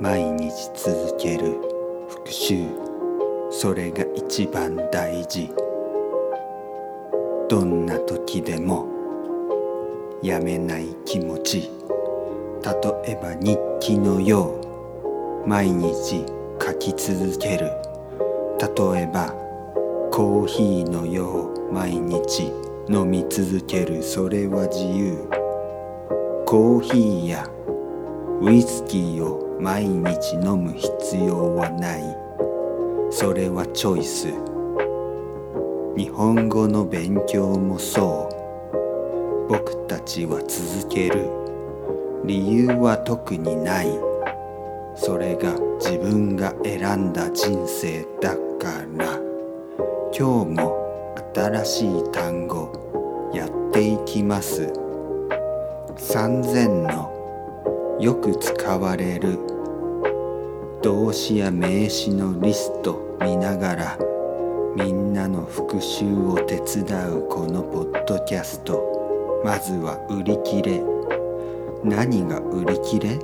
毎日続ける。復習それが一番大事。どんな時でもやめない気持ち。例えば日記のよう。毎日書き続ける。例えばコーヒーのよう。毎日飲み続ける。それは自由。コーヒーやウイスキーを毎日飲む必要はない。それはチョイス。日本語の勉強もそう。僕たちは続ける。理由は特にない。それが自分が選んだ人生だから。今日も新しい単語やっていきます。3000のよく使われる。動詞や名詞のリスト見ながらみんなの復習を手伝うこのポッドキャスト。まずは売り切れ。何が売り切れ？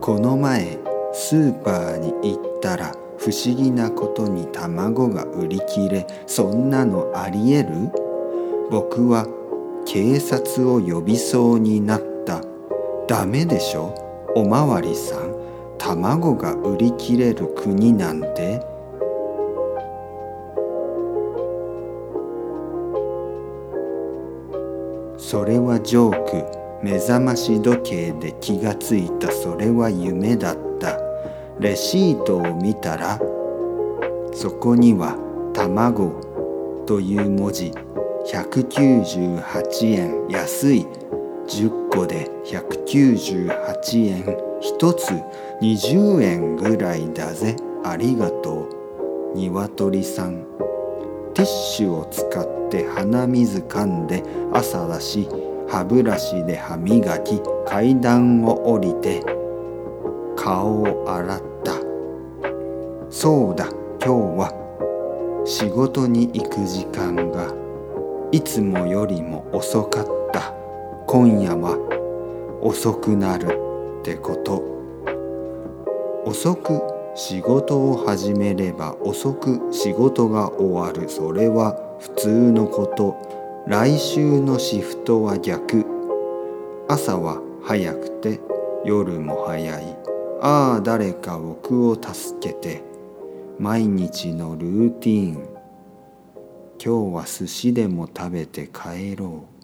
この前スーパーに行ったら不思議なことに卵が売り切れ。そんなのありえる？僕は警察を呼びそうになった。ダメでしょ？おまわりさん卵が売り切れる国なんて？それはジョーク。目覚まし時計で気がついた。それは夢だった。レシートを見たらそこには「卵」という文字。198円。安い。10個で198円1つ20円ぐらいだぜ。ありがとう。鶏さん。ティッシュを使って鼻水噛んで朝だし歯ブラシで歯磨き階段を降りて顔を洗った。そうだ。今日は仕事に行く時間がいつもよりも遅かった。今夜は遅くなるってこと。遅く仕事を始めれば遅く仕事が終わる。それは普通のこと。来週のシフトは逆。朝は早くて夜も早い。ああ誰か僕を助けて。毎日のルーティーン。今日は寿司でも食べて帰ろう。